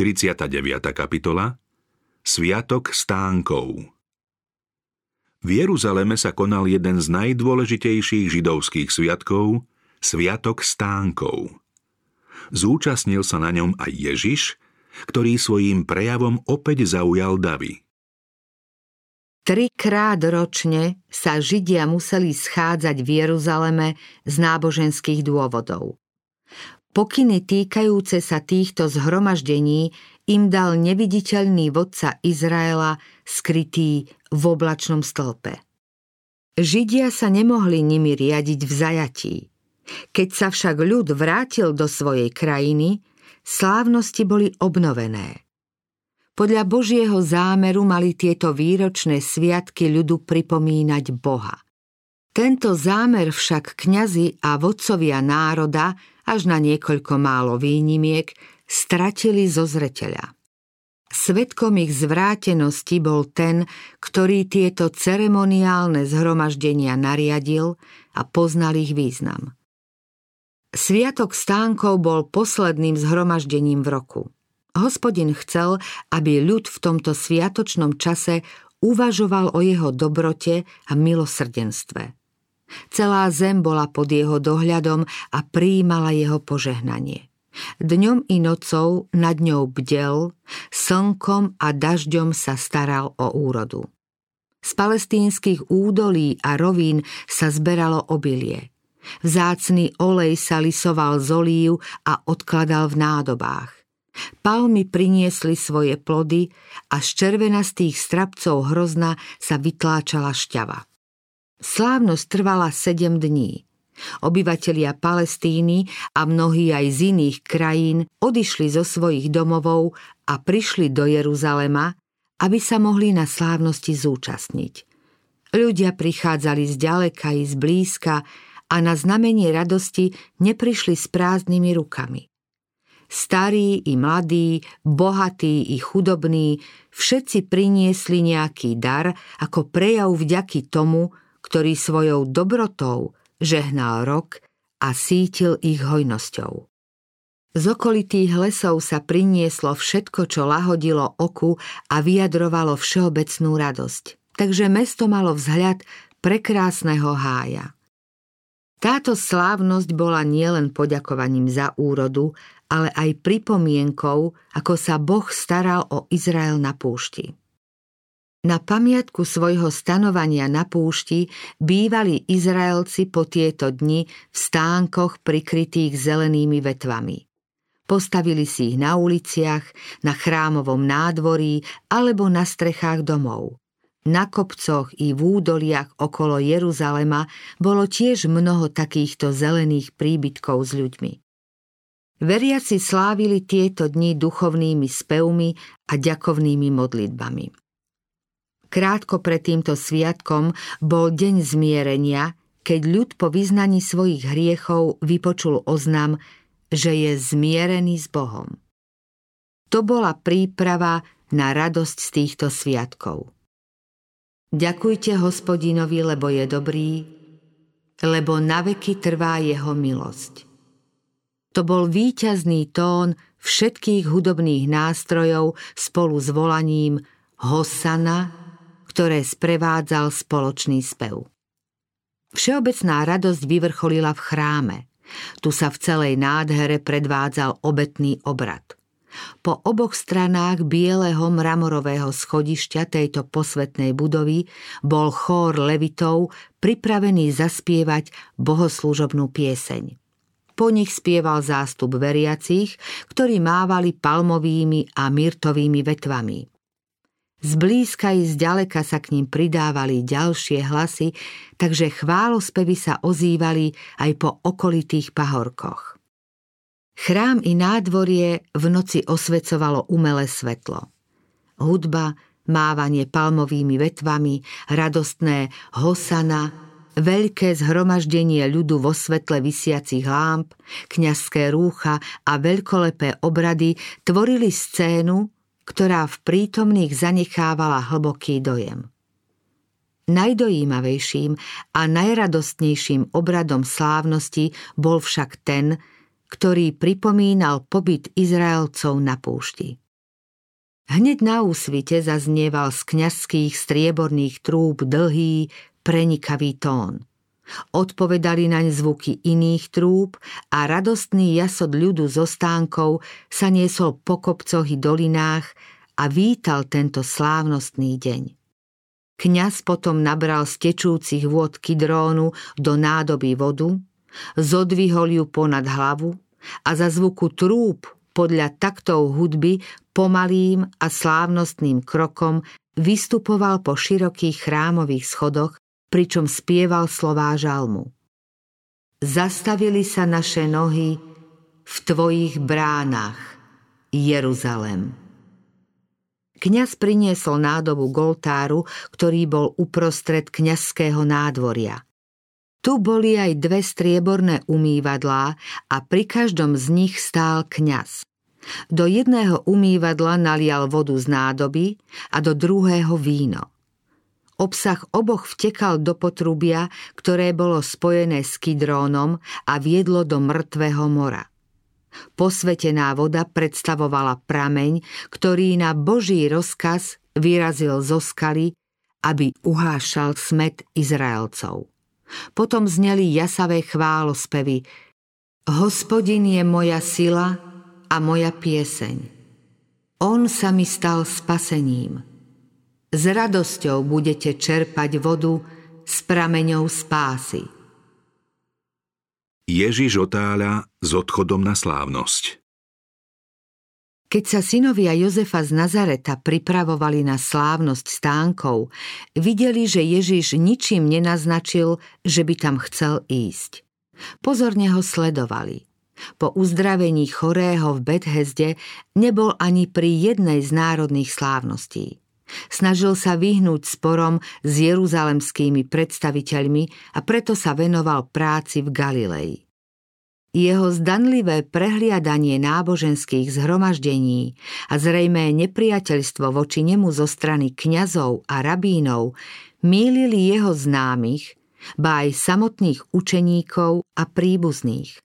49. kapitola Sviatok stánkov V Jeruzaleme sa konal jeden z najdôležitejších židovských sviatkov, Sviatok stánkov. Zúčastnil sa na ňom aj Ježiš, ktorý svojím prejavom opäť zaujal davy. Trikrát ročne sa Židia museli schádzať v Jeruzaleme z náboženských dôvodov. Pokyny týkajúce sa týchto zhromaždení im dal neviditeľný vodca Izraela skrytý v oblačnom stĺpe. Židia sa nemohli nimi riadiť v zajatí. Keď sa však ľud vrátil do svojej krajiny, slávnosti boli obnovené. Podľa Božieho zámeru mali tieto výročné sviatky ľudu pripomínať Boha. Tento zámer však kňazi a vodcovia národa až na niekoľko málo výnimiek, stratili zo zreteľa. Svetkom ich zvrátenosti bol ten, ktorý tieto ceremoniálne zhromaždenia nariadil a poznal ich význam. Sviatok stánkov bol posledným zhromaždením v roku. Hospodin chcel, aby ľud v tomto sviatočnom čase uvažoval o jeho dobrote a milosrdenstve. Celá zem bola pod jeho dohľadom a prijímala jeho požehnanie. Dňom i nocou nad ňou bdel, slnkom a dažďom sa staral o úrodu. Z palestínskych údolí a rovín sa zberalo obilie. Vzácný olej sa lisoval z olív a odkladal v nádobách. Palmy priniesli svoje plody a z červenastých strapcov hrozna sa vytláčala šťava. Slávnosť trvala sedem dní. Obyvatelia Palestíny a mnohí aj z iných krajín odišli zo svojich domovov a prišli do Jeruzalema, aby sa mohli na slávnosti zúčastniť. Ľudia prichádzali z ďaleka i z blízka a na znamenie radosti neprišli s prázdnymi rukami. Starí i mladí, bohatí i chudobní, všetci priniesli nejaký dar ako prejav vďaky tomu, ktorý svojou dobrotou žehnal rok a sítil ich hojnosťou. Z okolitých lesov sa prinieslo všetko, čo lahodilo oku a vyjadrovalo všeobecnú radosť. Takže mesto malo vzhľad prekrásneho hája. Táto slávnosť bola nielen poďakovaním za úrodu, ale aj pripomienkou, ako sa Boh staral o Izrael na púšti. Na pamiatku svojho stanovania na púšti bývali Izraelci po tieto dni v stánkoch prikrytých zelenými vetvami. Postavili si ich na uliciach, na chrámovom nádvorí alebo na strechách domov. Na kopcoch i v údoliach okolo Jeruzalema bolo tiež mnoho takýchto zelených príbytkov s ľuďmi. Veriaci slávili tieto dni duchovnými spevmi a ďakovnými modlitbami. Krátko pred týmto sviatkom bol deň zmierenia, keď ľud po vyznaní svojich hriechov vypočul oznam, že je zmierený s Bohom. To bola príprava na radosť z týchto sviatkov. Ďakujte hospodinovi, lebo je dobrý, lebo naveky trvá jeho milosť. To bol víťazný tón všetkých hudobných nástrojov spolu s volaním Hosana, ktoré sprevádzal spoločný spev. Všeobecná radosť vyvrcholila v chráme. Tu sa v celej nádhere predvádzal obetný obrad. Po oboch stranách bieleho mramorového schodišťa tejto posvetnej budovy bol chór levitov pripravený zaspievať bohoslúžobnú pieseň. Po nich spieval zástup veriacich, ktorí mávali palmovými a myrtovými vetvami. Zblízka i zďaleka sa k ním pridávali ďalšie hlasy, takže chválospevy sa ozývali aj po okolitých pahorkoch. Chrám i nádvorie v noci osvecovalo umelé svetlo. Hudba, mávanie palmovými vetvami, radostné hosana, veľké zhromaždenie ľudu vo svetle vysiacich lámp, kňazské rúcha a veľkolepé obrady tvorili scénu, ktorá v prítomných zanechávala hlboký dojem. Najdojímavejším a najradostnejším obradom slávnosti bol však ten, ktorý pripomínal pobyt Izraelcov na púšti. Hneď na úsvite zaznieval z kňazských strieborných trúb dlhý, prenikavý tón. Odpovedali naň zvuky iných trúb a radostný jasod ľudu zo stánkov sa niesol po kopcoch i dolinách a vítal tento slávnostný deň. Kňaz potom nabral z tečúcich vôd kydrónu do nádoby vodu, zodvihol ju ponad hlavu a za zvuku trúb podľa taktov hudby pomalým a slávnostným krokom vystupoval po širokých chrámových schodoch, pričom spieval slová žalmu. Zastavili sa naše nohy v tvojich bránach, Jeruzalem. Kňaz priniesol nádobu Goltáru, ktorý bol uprostred kňazského nádvoria – tu boli aj dve strieborné umývadlá a pri každom z nich stál kňaz. Do jedného umývadla nalial vodu z nádoby a do druhého víno. Obsah oboch vtekal do potrubia, ktoré bolo spojené s kydrónom a viedlo do mŕtvého mora. Posvetená voda predstavovala prameň, ktorý na Boží rozkaz vyrazil zo skaly, aby uhášal smet Izraelcov. Potom zneli jasavé chválospevy. Hospodin je moja sila a moja pieseň. On sa mi stal spasením. S radosťou budete čerpať vodu s prameňou spásy. Ježiš otáľa s odchodom na slávnosť. Keď sa synovia Jozefa z Nazareta pripravovali na slávnosť stánkov, videli, že Ježiš ničím nenaznačil, že by tam chcel ísť. Pozorne ho sledovali. Po uzdravení chorého v Bethesde nebol ani pri jednej z národných slávností. Snažil sa vyhnúť sporom s jeruzalemskými predstaviteľmi a preto sa venoval práci v Galilei. Jeho zdanlivé prehliadanie náboženských zhromaždení a zrejmé nepriateľstvo voči nemu zo strany kňazov a rabínov mýlili jeho známych, ba aj samotných učeníkov a príbuzných.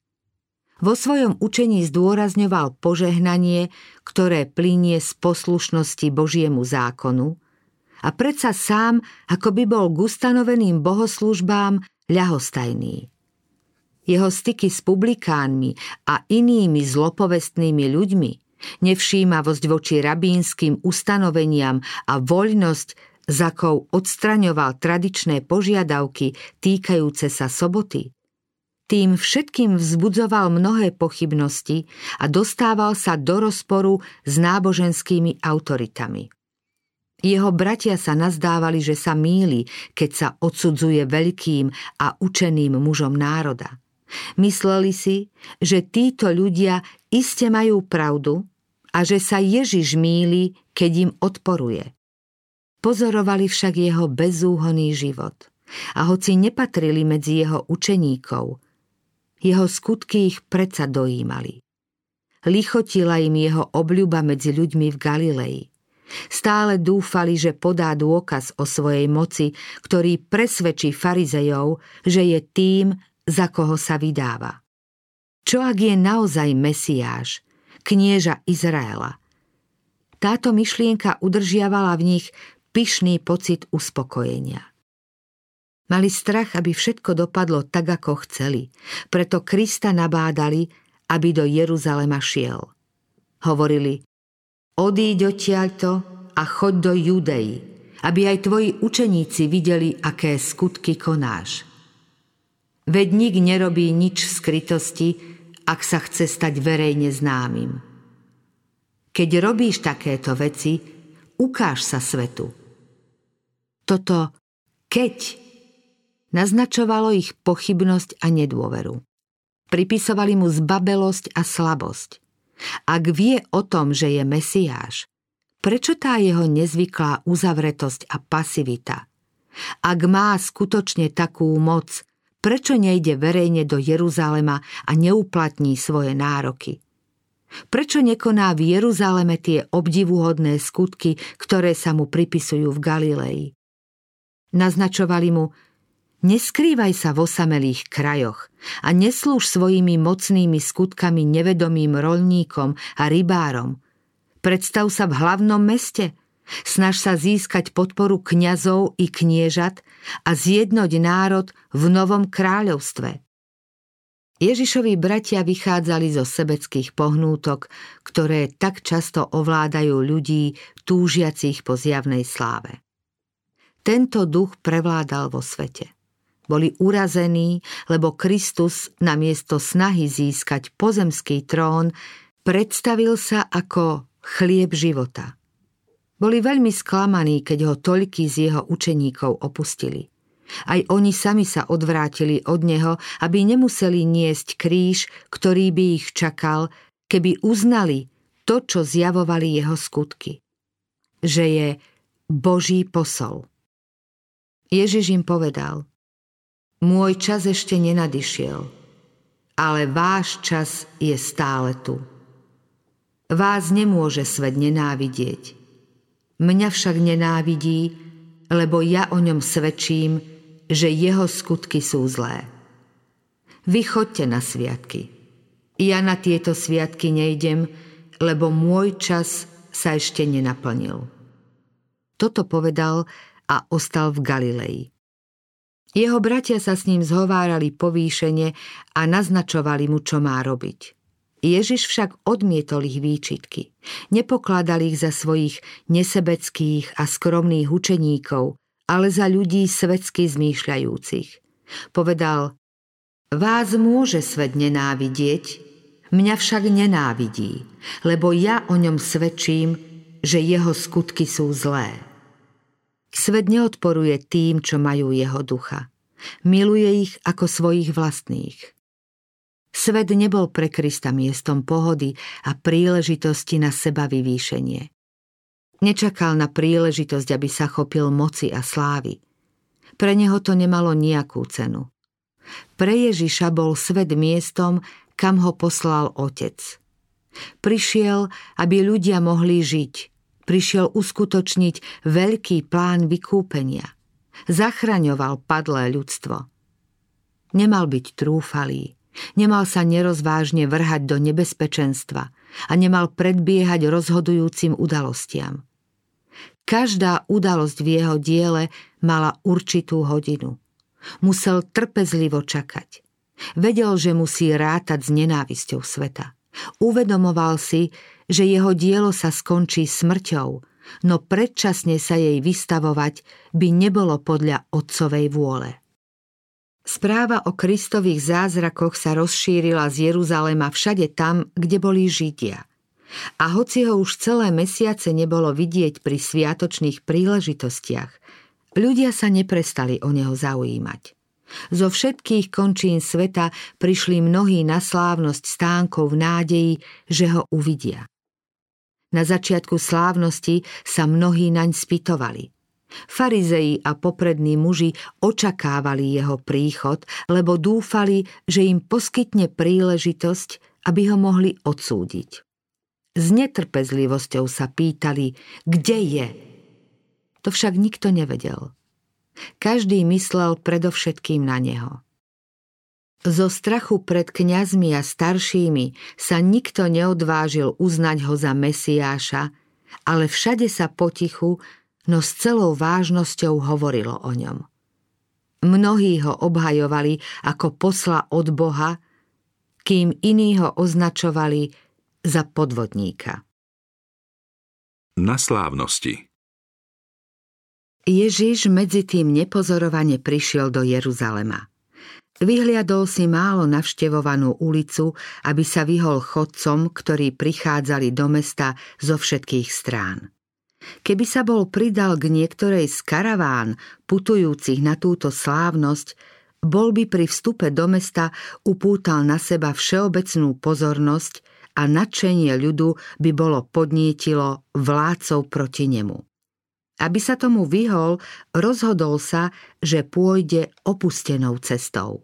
Vo svojom učení zdôrazňoval požehnanie, ktoré plinie z poslušnosti Božiemu zákonu a predsa sám, ako by bol k ustanoveným bohoslužbám ľahostajný. Jeho styky s publikánmi a inými zlopovestnými ľuďmi, nevšímavosť voči rabínskym ustanoveniam a voľnosť, za akou odstraňoval tradičné požiadavky týkajúce sa soboty, tým všetkým vzbudzoval mnohé pochybnosti a dostával sa do rozporu s náboženskými autoritami. Jeho bratia sa nazdávali, že sa míli, keď sa odsudzuje veľkým a učeným mužom národa. Mysleli si, že títo ľudia iste majú pravdu a že sa Ježiš míli, keď im odporuje. Pozorovali však jeho bezúhoný život a hoci nepatrili medzi jeho učeníkov, jeho skutky ich predsa dojímali. Lichotila im jeho obľuba medzi ľuďmi v Galilei. Stále dúfali, že podá dôkaz o svojej moci, ktorý presvedčí farizejov, že je tým, za koho sa vydáva. Čo ak je naozaj Mesiáš, knieža Izraela? Táto myšlienka udržiavala v nich pyšný pocit uspokojenia. Mali strach, aby všetko dopadlo tak, ako chceli, preto Krista nabádali, aby do Jeruzalema šiel. Hovorili, odíď odtiaľto a choď do Judei, aby aj tvoji učeníci videli, aké skutky konáš. Veď nik nerobí nič v skrytosti, ak sa chce stať verejne známym. Keď robíš takéto veci, ukáž sa svetu. Toto keď naznačovalo ich pochybnosť a nedôveru. Pripisovali mu zbabelosť a slabosť. Ak vie o tom, že je Mesiáš, prečo tá jeho nezvyklá uzavretosť a pasivita? Ak má skutočne takú moc, prečo nejde verejne do Jeruzalema a neuplatní svoje nároky? Prečo nekoná v Jeruzaleme tie obdivuhodné skutky, ktoré sa mu pripisujú v Galilei? Naznačovali mu, neskrývaj sa v osamelých krajoch a neslúž svojimi mocnými skutkami nevedomým rolníkom a rybárom. Predstav sa v hlavnom meste. Snaž sa získať podporu kňazov i kniežat a zjednoť národ v novom kráľovstve. Ježišovi bratia vychádzali zo sebeckých pohnútok, ktoré tak často ovládajú ľudí túžiacich po zjavnej sláve. Tento duch prevládal vo svete. Boli urazení, lebo Kristus namiesto snahy získať pozemský trón predstavil sa ako chlieb života. Boli veľmi sklamaní, keď ho toľky z jeho učeníkov opustili – aj oni sami sa odvrátili od neho, aby nemuseli niesť kríž, ktorý by ich čakal, keby uznali to, čo zjavovali jeho skutky. Že je Boží posol. Ježiš im povedal, môj čas ešte nenadišiel, ale váš čas je stále tu. Vás nemôže svet nenávidieť. Mňa však nenávidí, lebo ja o ňom svedčím, že jeho skutky sú zlé. Vy chodte na sviatky. Ja na tieto sviatky nejdem, lebo môj čas sa ešte nenaplnil. Toto povedal a ostal v Galilei. Jeho bratia sa s ním zhovárali povýšene a naznačovali mu, čo má robiť. Ježiš však odmietol ich výčitky. Nepokladal ich za svojich nesebeckých a skromných učeníkov, ale za ľudí svetsky zmýšľajúcich. Povedal, vás môže svet nenávidieť, mňa však nenávidí, lebo ja o ňom svedčím, že jeho skutky sú zlé. Svet neodporuje tým, čo majú jeho ducha. Miluje ich ako svojich vlastných. Svet nebol pre Krista miestom pohody a príležitosti na seba vyvýšenie. Nečakal na príležitosť, aby sa chopil moci a slávy. Pre neho to nemalo nejakú cenu. Pre Ježiša bol svet miestom, kam ho poslal Otec. Prišiel, aby ľudia mohli žiť. Prišiel uskutočniť veľký plán vykúpenia. Zachraňoval padlé ľudstvo. Nemal byť trúfalý. Nemal sa nerozvážne vrhať do nebezpečenstva a nemal predbiehať rozhodujúcim udalostiam. Každá udalosť v jeho diele mala určitú hodinu. Musel trpezlivo čakať. Vedel, že musí rátať s nenávisťou sveta. Uvedomoval si, že jeho dielo sa skončí smrťou, no predčasne sa jej vystavovať by nebolo podľa otcovej vôle. Správa o Kristových zázrakoch sa rozšírila z Jeruzalema všade tam, kde boli Židia. A hoci ho už celé mesiace nebolo vidieť pri sviatočných príležitostiach, ľudia sa neprestali o neho zaujímať. Zo všetkých končín sveta prišli mnohí na slávnosť stánkov v nádeji, že ho uvidia. Na začiatku slávnosti sa mnohí naň spytovali – Farizei a poprední muži očakávali jeho príchod, lebo dúfali, že im poskytne príležitosť, aby ho mohli odsúdiť. S netrpezlivosťou sa pýtali, kde je. To však nikto nevedel. Každý myslel predovšetkým na neho. Zo strachu pred kňazmi a staršími sa nikto neodvážil uznať ho za Mesiáša, ale všade sa potichu no s celou vážnosťou hovorilo o ňom. Mnohí ho obhajovali ako posla od Boha, kým iní ho označovali za podvodníka. Na slávnosti Ježiš medzi tým nepozorovane prišiel do Jeruzalema. Vyhliadol si málo navštevovanú ulicu, aby sa vyhol chodcom, ktorí prichádzali do mesta zo všetkých strán. Keby sa bol pridal k niektorej z karaván putujúcich na túto slávnosť, bol by pri vstupe do mesta upútal na seba všeobecnú pozornosť a nadšenie ľudu by bolo podnietilo vládcov proti nemu. Aby sa tomu vyhol, rozhodol sa, že pôjde opustenou cestou.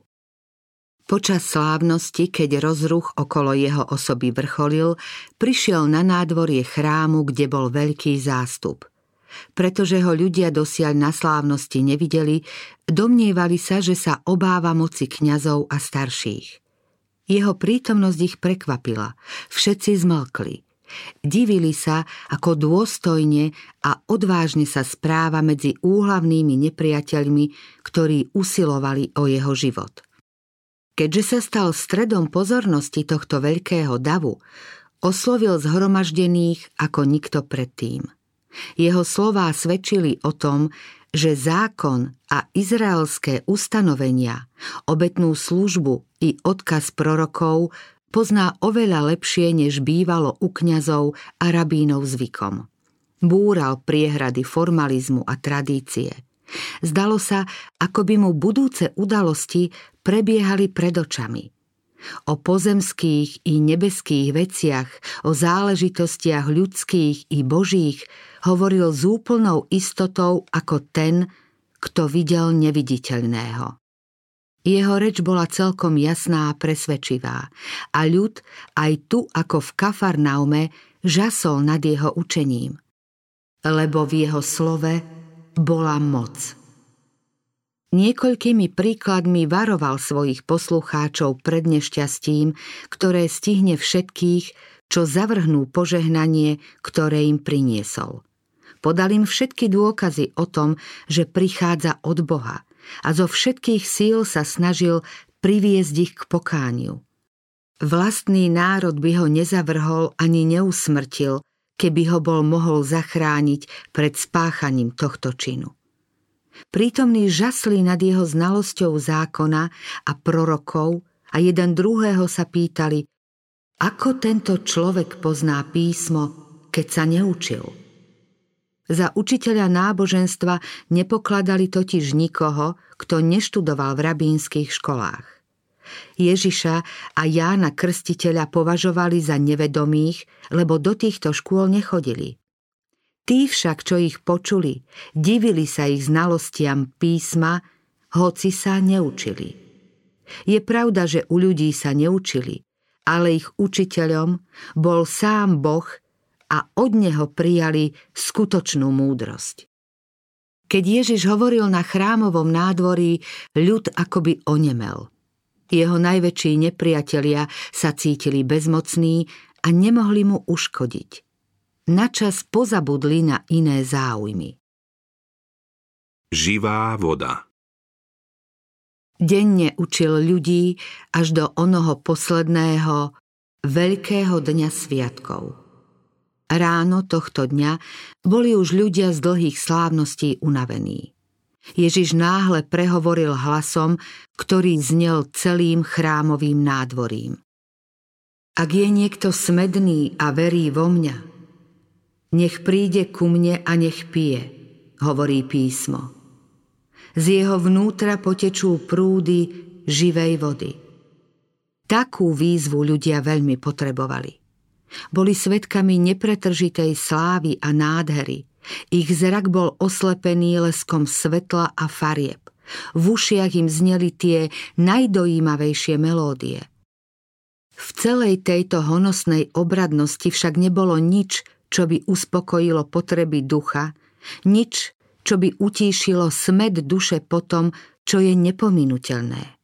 Počas slávnosti, keď rozruch okolo jeho osoby vrcholil, prišiel na nádvorie chrámu, kde bol veľký zástup. Pretože ho ľudia dosiaľ na slávnosti nevideli, domnievali sa, že sa obáva moci kňazov a starších. Jeho prítomnosť ich prekvapila. Všetci zmlkli. Divili sa, ako dôstojne a odvážne sa správa medzi úhlavnými nepriateľmi, ktorí usilovali o jeho život. Keďže sa stal stredom pozornosti tohto veľkého davu, oslovil zhromaždených ako nikto predtým. Jeho slová svedčili o tom, že zákon a izraelské ustanovenia, obetnú službu i odkaz prorokov pozná oveľa lepšie, než bývalo u kňazov a rabínov zvykom. Búral priehrady formalizmu a tradície. Zdalo sa, ako by mu budúce udalosti prebiehali pred očami – o pozemských i nebeských veciach, o záležitostiach ľudských i božích, hovoril s úplnou istotou ako ten, kto videl neviditeľného. Jeho reč bola celkom jasná a presvedčivá a ľud aj tu ako v Kafarnaume žasol nad jeho učením, lebo v jeho slove bola moc. Niekoľkými príkladmi varoval svojich poslucháčov pred nešťastím, ktoré stihne všetkých, čo zavrhnú požehnanie, ktoré im priniesol. Podal im všetky dôkazy o tom, že prichádza od Boha a zo všetkých síl sa snažil priviesť ich k pokániu. Vlastný národ by ho nezavrhol ani neusmrtil, keby ho bol mohol zachrániť pred spáchaním tohto činu. Prítomní žasli nad jeho znalosťou zákona a prorokov a jeden druhého sa pýtali, ako tento človek pozná písmo, keď sa neučil. Za učiteľa náboženstva nepokladali totiž nikoho, kto neštudoval v rabínskych školách. Ježiša a Jána Krstiteľa považovali za nevedomých, lebo do týchto škôl nechodili. Tí však, čo ich počuli, divili sa ich znalostiam písma, hoci sa neučili. Je pravda, že u ľudí sa neučili, ale ich učiteľom bol sám Boh a od neho prijali skutočnú múdrosť. Keď Ježiš hovoril na chrámovom nádvorí, ľud akoby onemel. Jeho najväčší nepriatelia sa cítili bezmocní a nemohli mu uškodiť načas pozabudli na iné záujmy. Živá voda Denne učil ľudí až do onoho posledného veľkého dňa sviatkov. Ráno tohto dňa boli už ľudia z dlhých slávností unavení. Ježiš náhle prehovoril hlasom, ktorý znel celým chrámovým nádvorím. Ak je niekto smedný a verí vo mňa, nech príde ku mne a nech pije, hovorí písmo. Z jeho vnútra potečú prúdy živej vody. Takú výzvu ľudia veľmi potrebovali. Boli svetkami nepretržitej slávy a nádhery. Ich zrak bol oslepený leskom svetla a farieb. V ušiach im zneli tie najdojímavejšie melódie. V celej tejto honosnej obradnosti však nebolo nič, čo by uspokojilo potreby ducha, nič, čo by utíšilo smed duše po tom, čo je nepominutelné.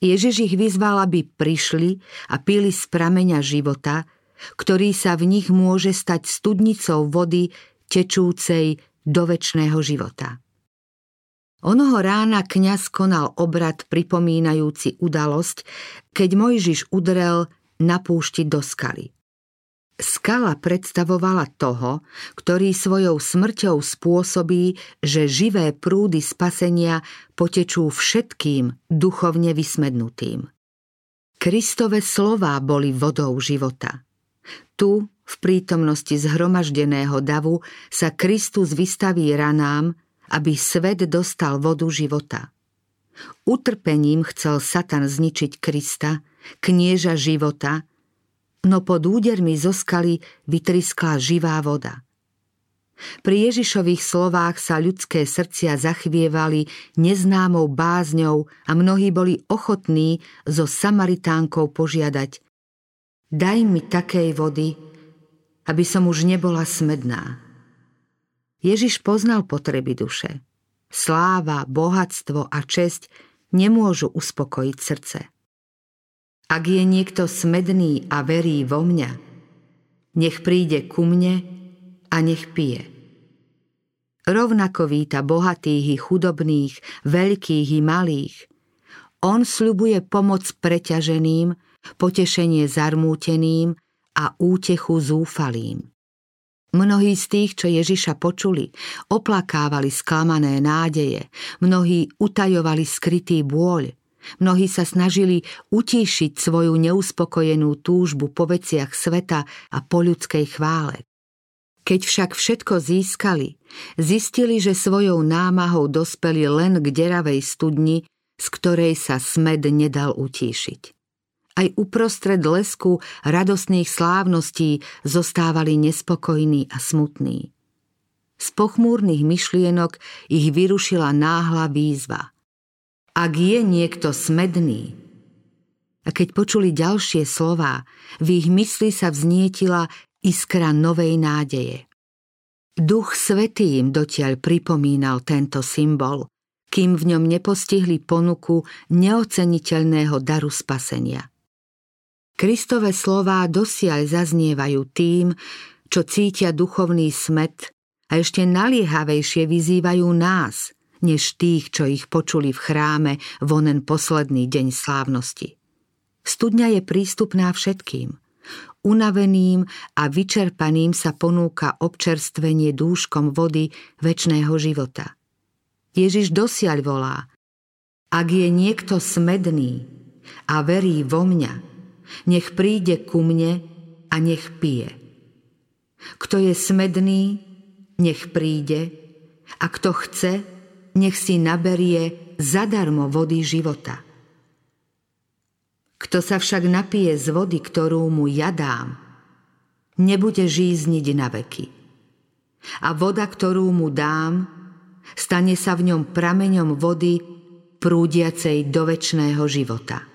Ježiš ich vyzval, aby prišli a pili z prameňa života, ktorý sa v nich môže stať studnicou vody tečúcej do väčšného života. Onoho rána kňaz konal obrad pripomínajúci udalosť, keď Mojžiš udrel na púšti do skaly. Skala predstavovala toho, ktorý svojou smrťou spôsobí, že živé prúdy spasenia potečú všetkým duchovne vysmednutým. Kristove slová boli vodou života. Tu, v prítomnosti zhromaždeného davu, sa Kristus vystaví ranám, aby svet dostal vodu života. Utrpením chcel Satan zničiť Krista, knieža života, no pod údermi zo skaly vytriskla živá voda. Pri Ježišových slovách sa ľudské srdcia zachvievali neznámou bázňou a mnohí boli ochotní so Samaritánkou požiadať Daj mi takej vody, aby som už nebola smedná. Ježiš poznal potreby duše. Sláva, bohatstvo a česť nemôžu uspokojiť srdce. Ak je niekto smedný a verí vo mňa, nech príde ku mne a nech pije. Rovnako víta bohatých i chudobných, veľkých i malých. On sľubuje pomoc preťaženým, potešenie zarmúteným a útechu zúfalým. Mnohí z tých, čo Ježiša počuli, oplakávali sklamané nádeje, mnohí utajovali skrytý bôľ, Mnohí sa snažili utíšiť svoju neuspokojenú túžbu po veciach sveta a po ľudskej chvále. Keď však všetko získali, zistili, že svojou námahou dospeli len k deravej studni, z ktorej sa smed nedal utíšiť. Aj uprostred lesku radosných slávností zostávali nespokojní a smutní. Z pochmúrnych myšlienok ich vyrušila náhla výzva – ak je niekto smedný. A keď počuli ďalšie slová, v ich mysli sa vznietila iskra novej nádeje. Duch Svetý im dotiaľ pripomínal tento symbol, kým v ňom nepostihli ponuku neoceniteľného daru spasenia. Kristové slová dosiaľ zaznievajú tým, čo cítia duchovný smet a ešte naliehavejšie vyzývajú nás – než tých, čo ich počuli v chráme v onen posledný deň slávnosti. Studňa je prístupná všetkým. Unaveným a vyčerpaným sa ponúka občerstvenie dúškom vody väčšného života. Ježiš dosiaľ volá, ak je niekto smedný a verí vo mňa, nech príde ku mne a nech pije. Kto je smedný, nech príde a kto chce, nech si naberie zadarmo vody života. Kto sa však napije z vody, ktorú mu ja dám, nebude žízniť na veky. A voda, ktorú mu dám, stane sa v ňom prameňom vody prúdiacej do väčšného života.